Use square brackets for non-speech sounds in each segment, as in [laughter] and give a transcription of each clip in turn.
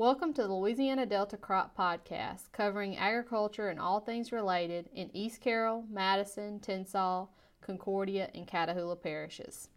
Welcome to the Louisiana Delta Crop Podcast, covering agriculture and all things related in East Carroll, Madison, Tensas, Concordia, and Catahoula parishes.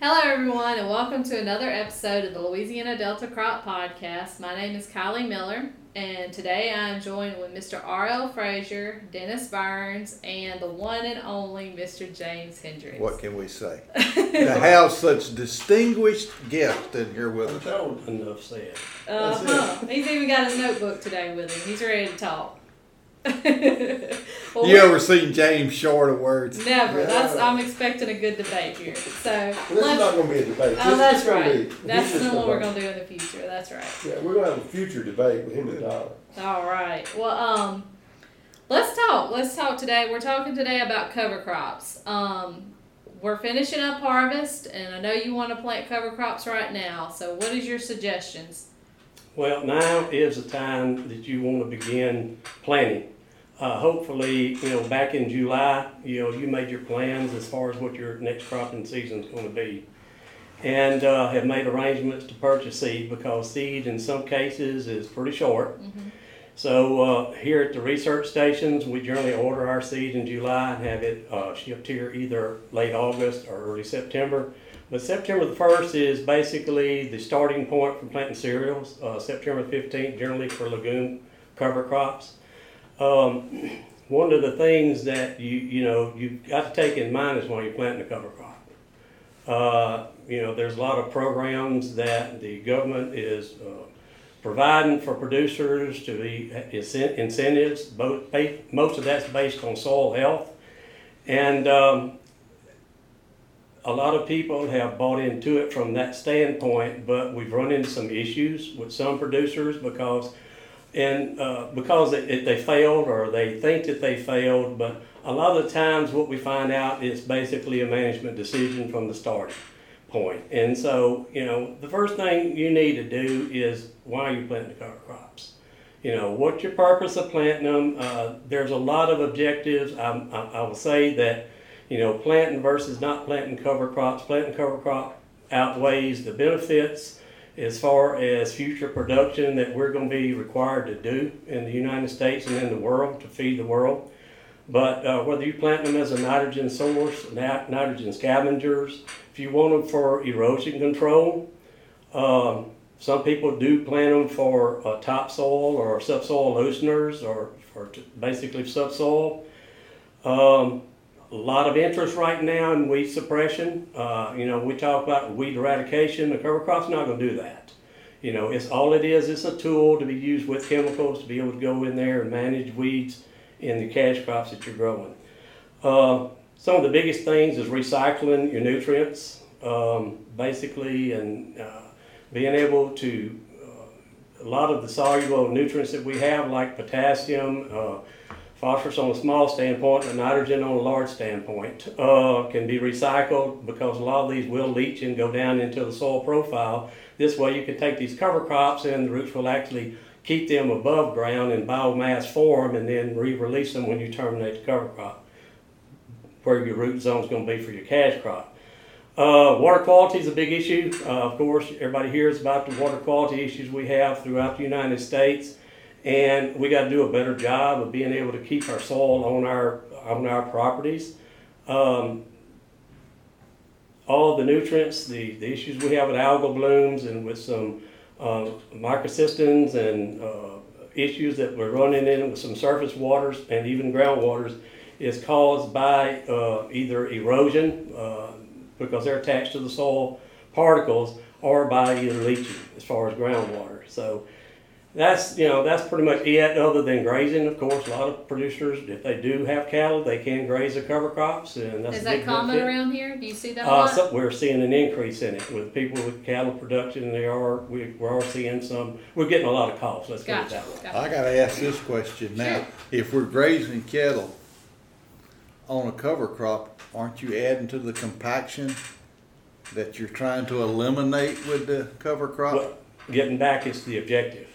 Hello, everyone, and welcome to another episode of the Louisiana Delta Crop Podcast. My name is Kylie Miller, and today I am joined with Mr. R.L. Frazier, Dennis Burns, and the one and only Mr. James Hendricks. What can we say? [laughs] to have such distinguished guests in here with us. Told enough said. Uh huh. He's even got a notebook today with him. He's ready to talk. [laughs] well, You ever seen James short of words? Never. Yeah. That's I'm expecting a good debate here. So Well, this is not gonna be a debate. oh, This- that's this right. be- That's the one we're gonna do in the future. That's right. Yeah, we're gonna have a future debate with him and Tyler. All right. Well, um, let's talk. Let's talk today. We're talking today about cover crops. Um, we're finishing up harvest, and I know you want to plant cover crops right now. So, what is your suggestions? Well, now is the time that you wanna begin planning. Uh, hopefully, you know, back in July, you know, you made your plans as far as what your next cropping season is gonna be. And, uh, have made arrangements to purchase seed because seed in some cases is pretty short. So uh, here at the research stations, we generally order our seed in July and have it uh, shipped here either late August or early September. But September the first is basically the starting point for planting cereals. Uh, September fifteenth generally for legume cover crops. Um, [clears throat] one of the things that you you know you've got to take in mind is when you're planting a cover crop. Uh, you know, there's a lot of programs that the government is uh, providing for producers to be incentives. Both, most of that's based on soil health, and um, a lot of people have bought into it from that standpoint. But we've run into some issues with some producers because, and uh, because it, it, they failed or they think that they failed. But a lot of the times, what we find out is basically a management decision from the start point. And so, you know, the first thing you need to do is why are you planting the cover crops? You know, what's your purpose of planting them? Uh, there's a lot of objectives. I, I, I will say that, you know, planting versus not planting cover crops, planting cover crop outweighs the benefits as far as future production that we're going to be required to do in the United States and in the world to feed the world. But uh, whether you plant them as a nitrogen source, nat- nitrogen scavengers, if you want them for erosion control, um, some people do plant them for uh, topsoil or subsoil looseners or for t- basically subsoil. Um, a lot of interest right now in weed suppression. Uh, you know, we talk about weed eradication. The cover crop's not going to do that. You know, it's all it is. It's a tool to be used with chemicals to be able to go in there and manage weeds in the cash crops that you're growing. Uh, some of the biggest things is recycling your nutrients, um, basically, and uh, being able to uh, a lot of the soluble nutrients that we have, like potassium, uh, phosphorus on a small standpoint, and nitrogen on a large standpoint, uh, can be recycled because a lot of these will leach and go down into the soil profile. This way, you can take these cover crops, and the roots will actually keep them above ground in biomass form, and then re-release them when you terminate the cover crop, where your root zone is going to be for your cash crop. Uh, water quality is a big issue. Uh, of course, everybody hears about the water quality issues we have throughout the United States, and we got to do a better job of being able to keep our soil on our on our properties. Um, all the nutrients, the, the issues we have with algal blooms and with some uh, microcystins and uh, issues that we're running in with some surface waters and even groundwaters is caused by uh, either erosion uh, because they're attached to the soil particles or by either leaching as far as groundwater. So that's you know that's pretty much it. Other than grazing, of course, a lot of producers, if they do have cattle, they can graze the cover crops, and that's Is that common benefit. around here? Do you see that a Uh, lot? so we're seeing an increase in it with people with cattle production. They are we we are seeing some. We're getting a lot of calls. Let's go with Gotcha. that way. gotcha. I gotta ask this question now. Sure. If we're grazing cattle on a cover crop, aren't you adding to the compaction that you're trying to eliminate with the cover crop? Well, getting back is the objective.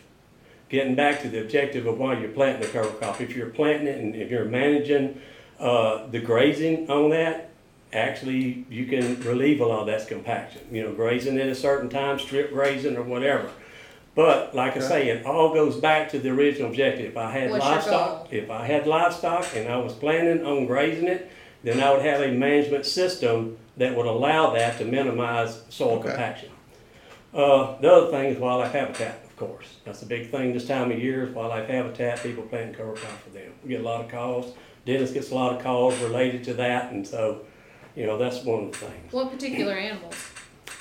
Getting back to the objective of why you're planting the cover crop. If you're planting it and if you're managing uh, the grazing on that, actually you can relieve a lot of that compaction. You know, grazing at a certain time, strip grazing or whatever. But like I say, it all goes back to the original objective. If I had What's livestock, if I had livestock and I was planning on grazing it, then I would have a management system that would allow that to minimize soil Okay. compaction. Uh, the other thing is wildlife habitat, of course. That's a big thing this time of year is wildlife habitat, people planting cover crop for them. We get a lot of calls. Dennis gets a lot of calls related to that, and so, you know, that's one of the things. What particular animals?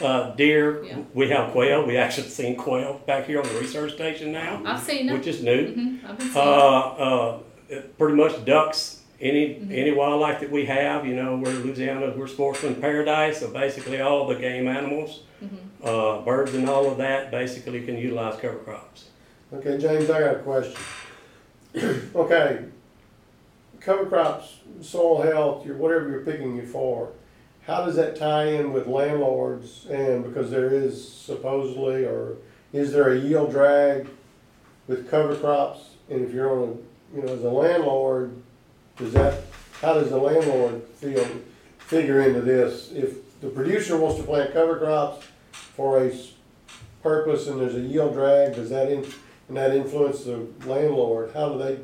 Uh, deer, Yeah. we have quail. We actually seen quail back here on the research station now, I've seen them. which is new. hmm I've been Uh, seeing them. uh, it- pretty much ducks, any, Mhm. any wildlife that we have, you know, we're Louisiana, we're sportsman paradise, so basically all the game animals, Mhm. Uh, birds and all of that basically can utilize cover crops. Okay, James, I got a question. [clears throat] Okay, cover crops, soil health, your, whatever you're picking it for, how does that tie in with landlords? And because there is supposedly, or is there a yield drag with cover crops? And if you're on, a you know, as a landlord, does that, how does the landlord feel, figure into this? If the producer wants to plant cover crops for a s- purpose and there's a yield drag, does that in, and that influence the landlord, how do they,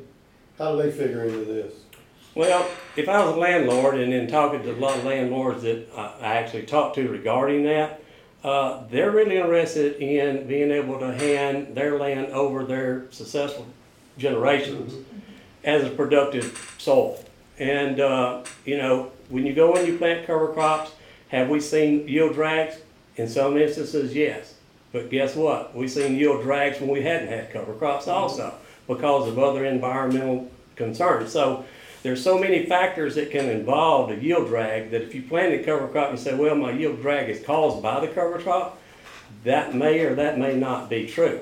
how do they figure into this? Well, if I was a landlord and then talking to a lot of landlords that I, I actually talked to regarding that, uh, they're really interested in being able to hand their land over their successful generations as a productive soil. And, uh, you know, when you go and you plant cover crops, have we seen yield drags? In some instances, yes. But guess what? We've seen yield drags when we hadn't had cover crops also because of other environmental concerns. So there's so many factors that can involve the yield drag that if you plant a cover crop and say, well, my yield drag is caused by the cover crop, that may or that may not be true.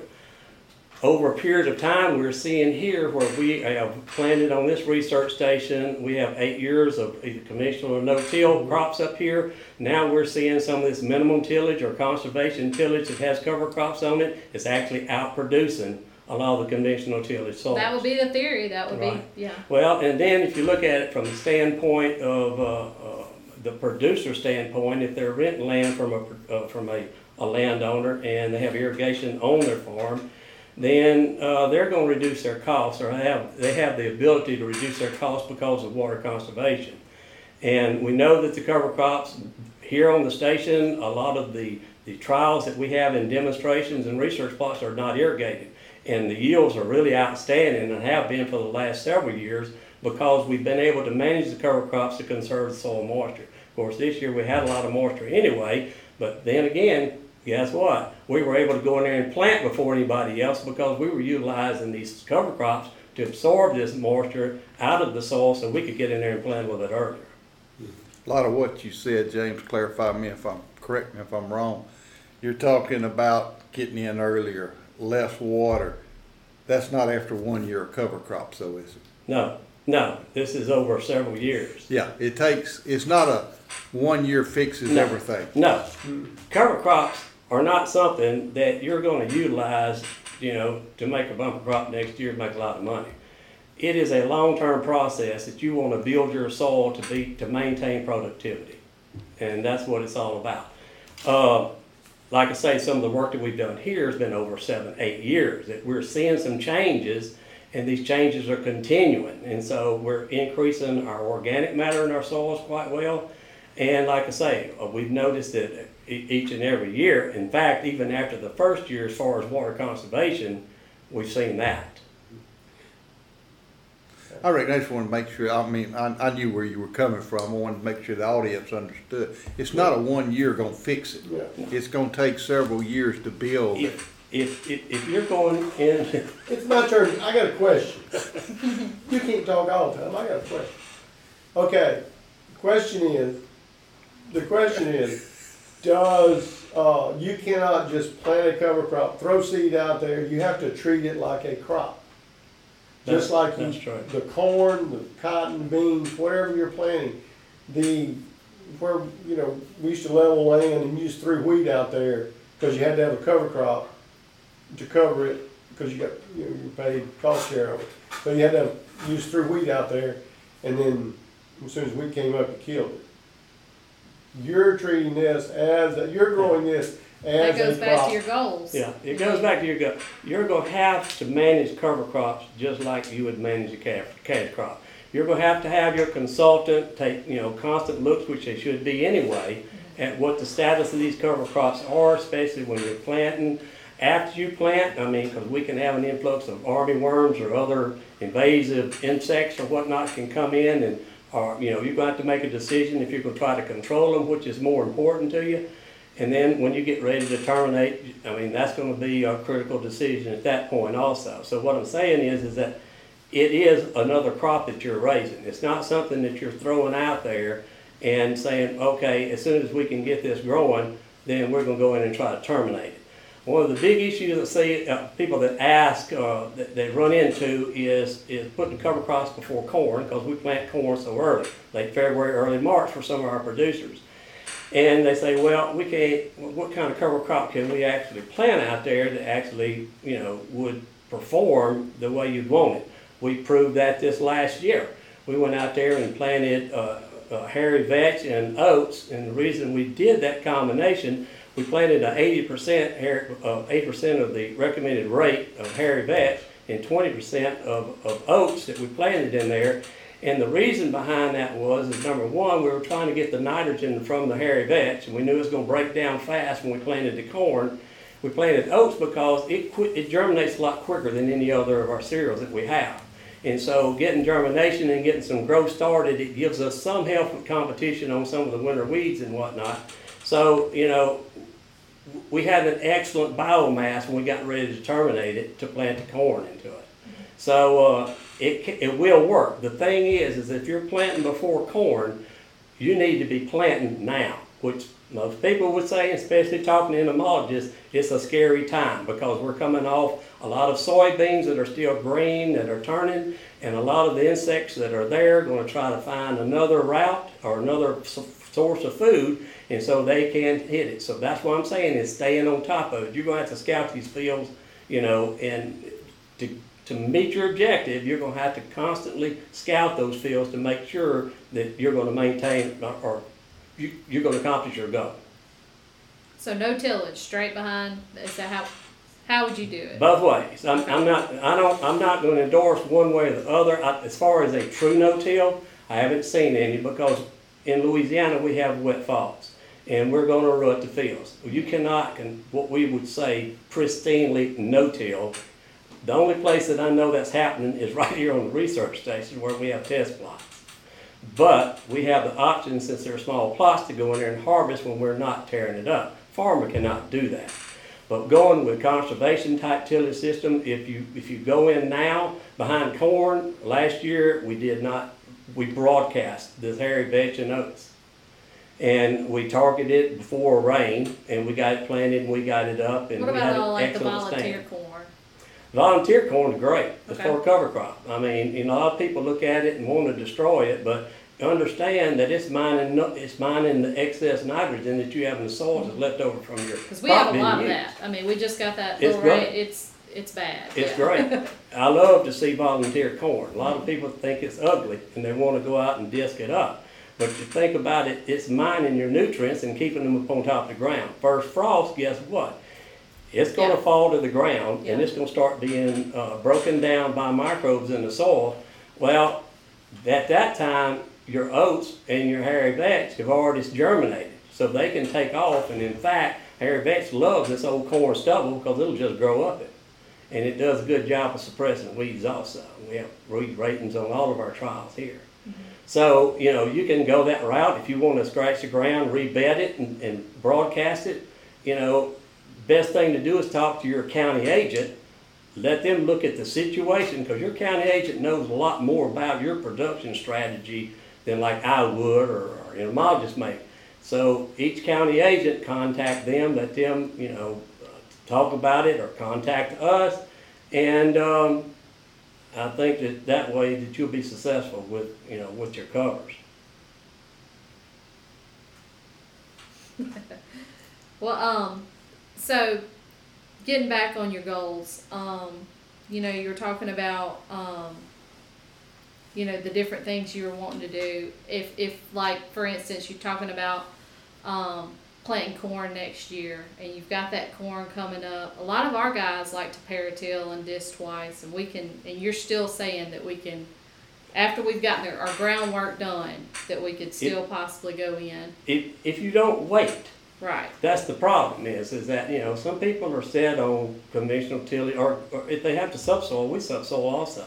Over a period of time, we're seeing here where we have planted on this research station, we have eight years of either conventional or no-till crops up here. Now we're seeing some of this minimum tillage or conservation tillage that has cover crops on it, it's actually outproducing a lot of the conventional tillage soils. That would be the theory. That would Right. be, yeah. Well, and then if you look at it from the standpoint of, uh, uh, the producer standpoint, if they're renting land from a, uh, from a, a landowner and they have irrigation on their farm, then, uh, they're gonna reduce their costs or have, they have the ability to reduce their costs because of water conservation. And we know that the cover crops here on the station, a lot of the, the trials that we have in demonstrations and research plots are not irrigated. And the yields are really outstanding and have been for the last several years because we've been able to manage the cover crops to conserve soil moisture. Of course, this year we had a lot of moisture anyway, but then again, guess what? We were able to go in there and plant before anybody else because we were utilizing these cover crops to absorb this moisture out of the soil so we could get in there and plant a little bit earlier. A lot of what you said, James, clarify me if I'm, correct me if I'm wrong. You're talking about getting in earlier, less water. That's not after one year of cover crops though, is it? No, no, this is over several years. Yeah, it takes, it's not a one year fixes No. everything. No, cover crops are not something that you're gonna utilize, you know, to make a bumper crop next year, and make a lot of money. It is a long-term process that you wanna build your soil to be, to maintain productivity. And that's what it's all about. Uh, like I say, some of the work that we've done here has been over seven, eight years, that we're seeing some changes, and these changes are continuing. And so we're increasing our organic matter in our soils quite well. And like I say, uh, we've noticed that each and every year, in fact, even after the first year, as far as water conservation, we've seen that. I reckon I just wanna make sure, I mean, I, I knew where you were coming from. I wanted to make sure the audience understood. It's not a one year gonna fix it. Yeah. It's gonna take several years to build it. If, if, if, if you're going in, [laughs] It's my turn, I got a question. You can't talk all the time, I got a question. Okay, question is, the question is, does, uh, you cannot just plant a cover crop, throw seed out there, you have to treat it like a crop. Just like you, That's true. the corn, the cotton, beans, whatever you're planting, the, where, you know, we used to level land and use threw wheat out there, cause you had to have a cover crop to cover it, because you got, you know, you paid cost share of it. So you had to use through wheat out there, and then as soon as wheat came up, you killed it. You're treating this as, you're growing this as That goes a back crop. to your goals. Yeah, it goes back to your gut. You're gonna have to manage cover crops just like you would manage a cash, cash crop. You're gonna have to have your consultant take, you know, constant looks, which they should be anyway, mm-hmm. at what the status of these cover crops are, especially when you're planting. After you plant, I mean, because we can have an influx of army worms or other invasive insects or whatnot can come in and, or, you know, you're gonna have to make a decision if you're gonna try to control them, which is more important to you. And then when you get ready to terminate, I mean, that's gonna be a critical decision at that point also. So what I'm saying is, is that it is another crop that you're raising. It's not something that you're throwing out there and saying, okay, as soon as we can get this growing, then we're gonna go in and try to terminate it. One of the big issues that see, uh, people that ask, uh, that they run into is, is putting cover crops before corn, because we plant corn so early, late February, early March for some of our producers. And they say, well, we can't, what kind of cover crop can we actually plant out there that actually, you know, would perform the way you'd want it? We proved that this last year. We went out there and planted, uh, uh, hairy vetch and oats, and the reason we did that combination, we planted a eighty percent hair, uh, eighty percent of the recommended rate of hairy vetch and twenty percent of, of oats that we planted in there. And the reason behind that was, is number one, we were trying to get the nitrogen from the hairy vetch, and we knew it was gonna break down fast when we planted the corn. We planted oats because it qui- it germinates a lot quicker than any other of our cereals that we have. And so getting germination and getting some growth started, it gives us some help with competition on some of the winter weeds and whatnot. So, you know, we had an excellent biomass when we got ready to terminate it to plant the corn into it. So uh, it, it will work. The thing is, is if you're planting before corn, you need to be planting now, which most people would say, especially talking to entomologists, it's a scary time because we're coming off a lot of soybeans that are still green that are turning, and a lot of the insects that are there going to try to find another route or another source of food, and so they can hit it. So that's what I'm saying is staying on top of it. You're going to have to scout these fields, you know, and to to meet your objective, you're going to have to constantly scout those fields to make sure that you're going to maintain or, you, you're going to accomplish your goal. So no tillage, straight behind. Is that how? How would you do it? Both ways. I'm, I'm not. I don't. I'm not going to endorse one way or the other. I, as far as a true no-till, I haven't seen any because in Louisiana we have wet falls, and we're going to rut the fields. You cannot, what we would say, pristinely no-till. The only place that I know that's happening is [laughs] right here on the research station where we have test plots. But we have the option, since they're small plots, to go in there and harvest when we're not tearing it up. Farmer cannot do that. But going with conservation type tillage system, if you, if you go in now behind corn, last year, we did not, we broadcast this hairy vetch and oats. And we targeted it before rain, and we got it planted, and we got it up, and What we had about an all like the excellent volunteer stand. corn? Volunteer corn is great. It's Okay. for a cover crop. I mean, you know, a lot of people look at it and want to destroy it, but understand that it's mining, no- it's mining the excess nitrogen that you have in the soil that's left over from your Because we have a being lot of used. that. I mean, we just got that It's little great. It's it's bad. It's yeah. great. [laughs] I love to see volunteer corn. A lot of people think it's ugly and they want to go out and disc it up. But if you think about it, it's mining your nutrients and keeping them up on top of the ground. First frost, guess what? It's going to Yeah. fall to the ground and it's going to start being uh, broken down by microbes in the soil. Well, at that time, your oats and your hairy vetch have already germinated. So they can take off. And in fact, hairy vetch loves this old corn stubble because it'll just grow up it and it does a good job of suppressing weeds also. We have weed ratings on all of our trials here. Mm-hmm. So, you know, you can go that route if you want to scratch the ground, rebed it and, and broadcast it. You know, best thing to do is talk to your county agent. Let them look at the situation because your county agent knows a lot more about your production strategy than like I would or, or entomologist may. So each county agent contact them, let them, you know, talk about it or contact us. And um, I think that that way that you'll be successful with, you know, with your covers. [laughs] Well, um, so getting back on your goals, um, you know, you're talking about, um, you know, the different things you were wanting to do. If, if like, for instance, you're talking about, um, planting corn next year and you've got that corn coming up, a lot of our guys like to paratill and disc twice, and we can. And you're still saying that we can, after we've gotten our groundwork done, that we could still possibly go in. If, if you don't wait, Right. That's the problem is, is that, you know, some people are set on conventional tillage, or, or if they have to subsoil, we subsoil also.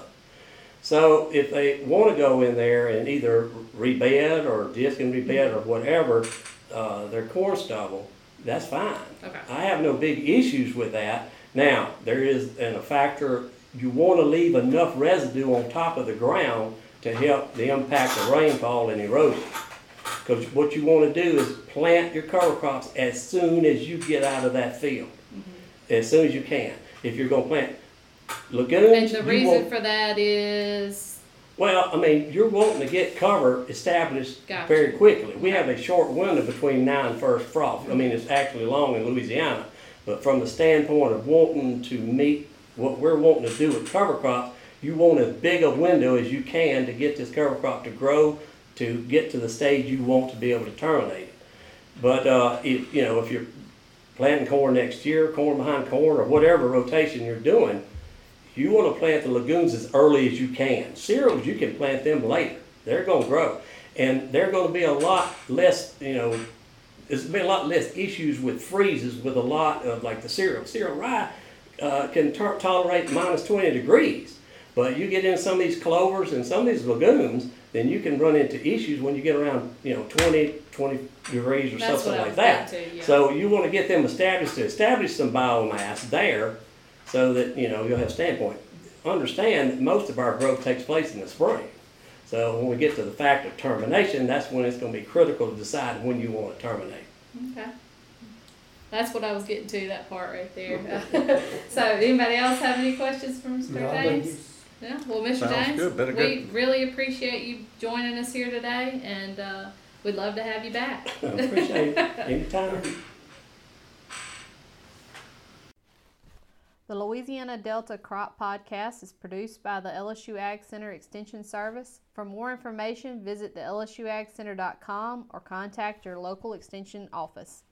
So if they wanna go in there and either rebed or disc and rebed or whatever, uh, their corn stubble, that's fine. Okay. I have no big issues with that. Now, there is, and a factor, you wanna leave enough residue on top of the ground to help the impact of rainfall and erosion. Because what you want to do is plant your cover crops as soon as you get out of that field, as soon as you can. If you're going to plant legumes, And the reason want, for that is well, I mean, you're wanting to get cover established Gotcha. very quickly. We have a short window between now and first frost. I mean, it's actually long in Louisiana, but from the standpoint of wanting to meet what we're wanting to do with cover crops, you want as big a window as you can to get this cover crop to grow, to get to the stage you want to be able to terminate it. But uh, if you know if you're planting corn next year, corn behind corn, or whatever rotation you're doing, you want to plant the legumes as early as you can. Cereals, you can plant them later. They're going to grow. And they're going to be a lot less, you know, there's going to be a lot less issues with freezes with a lot of like the cereal. Cereal rye uh, can ter- tolerate minus 20 degrees. But you get in some of these clovers and some of these legumes, then you can run into issues when you get around, you know, 20, 20 degrees or That's something like that. to, yeah. So you want to get them established to establish some biomass there so that, you know, you'll have standpoint. Understand that most of our growth takes place in the spring. So when we get to the fact of termination, that's when it's going to be critical to decide when you want to terminate. Okay. That's what I was getting to, that part right there. [laughs] so, anybody else have any questions for Mr. No, I think James? Yeah, well, Mr. Sounds James, good, we good- really appreciate you joining us here today, and uh, we'd love to have you back. I appreciate it. [laughs] Anytime. The Louisiana Delta Crop Podcast is produced by the LSU Ag Center Extension Service. For more information, visit the lsuagcenter.com or contact your local extension office.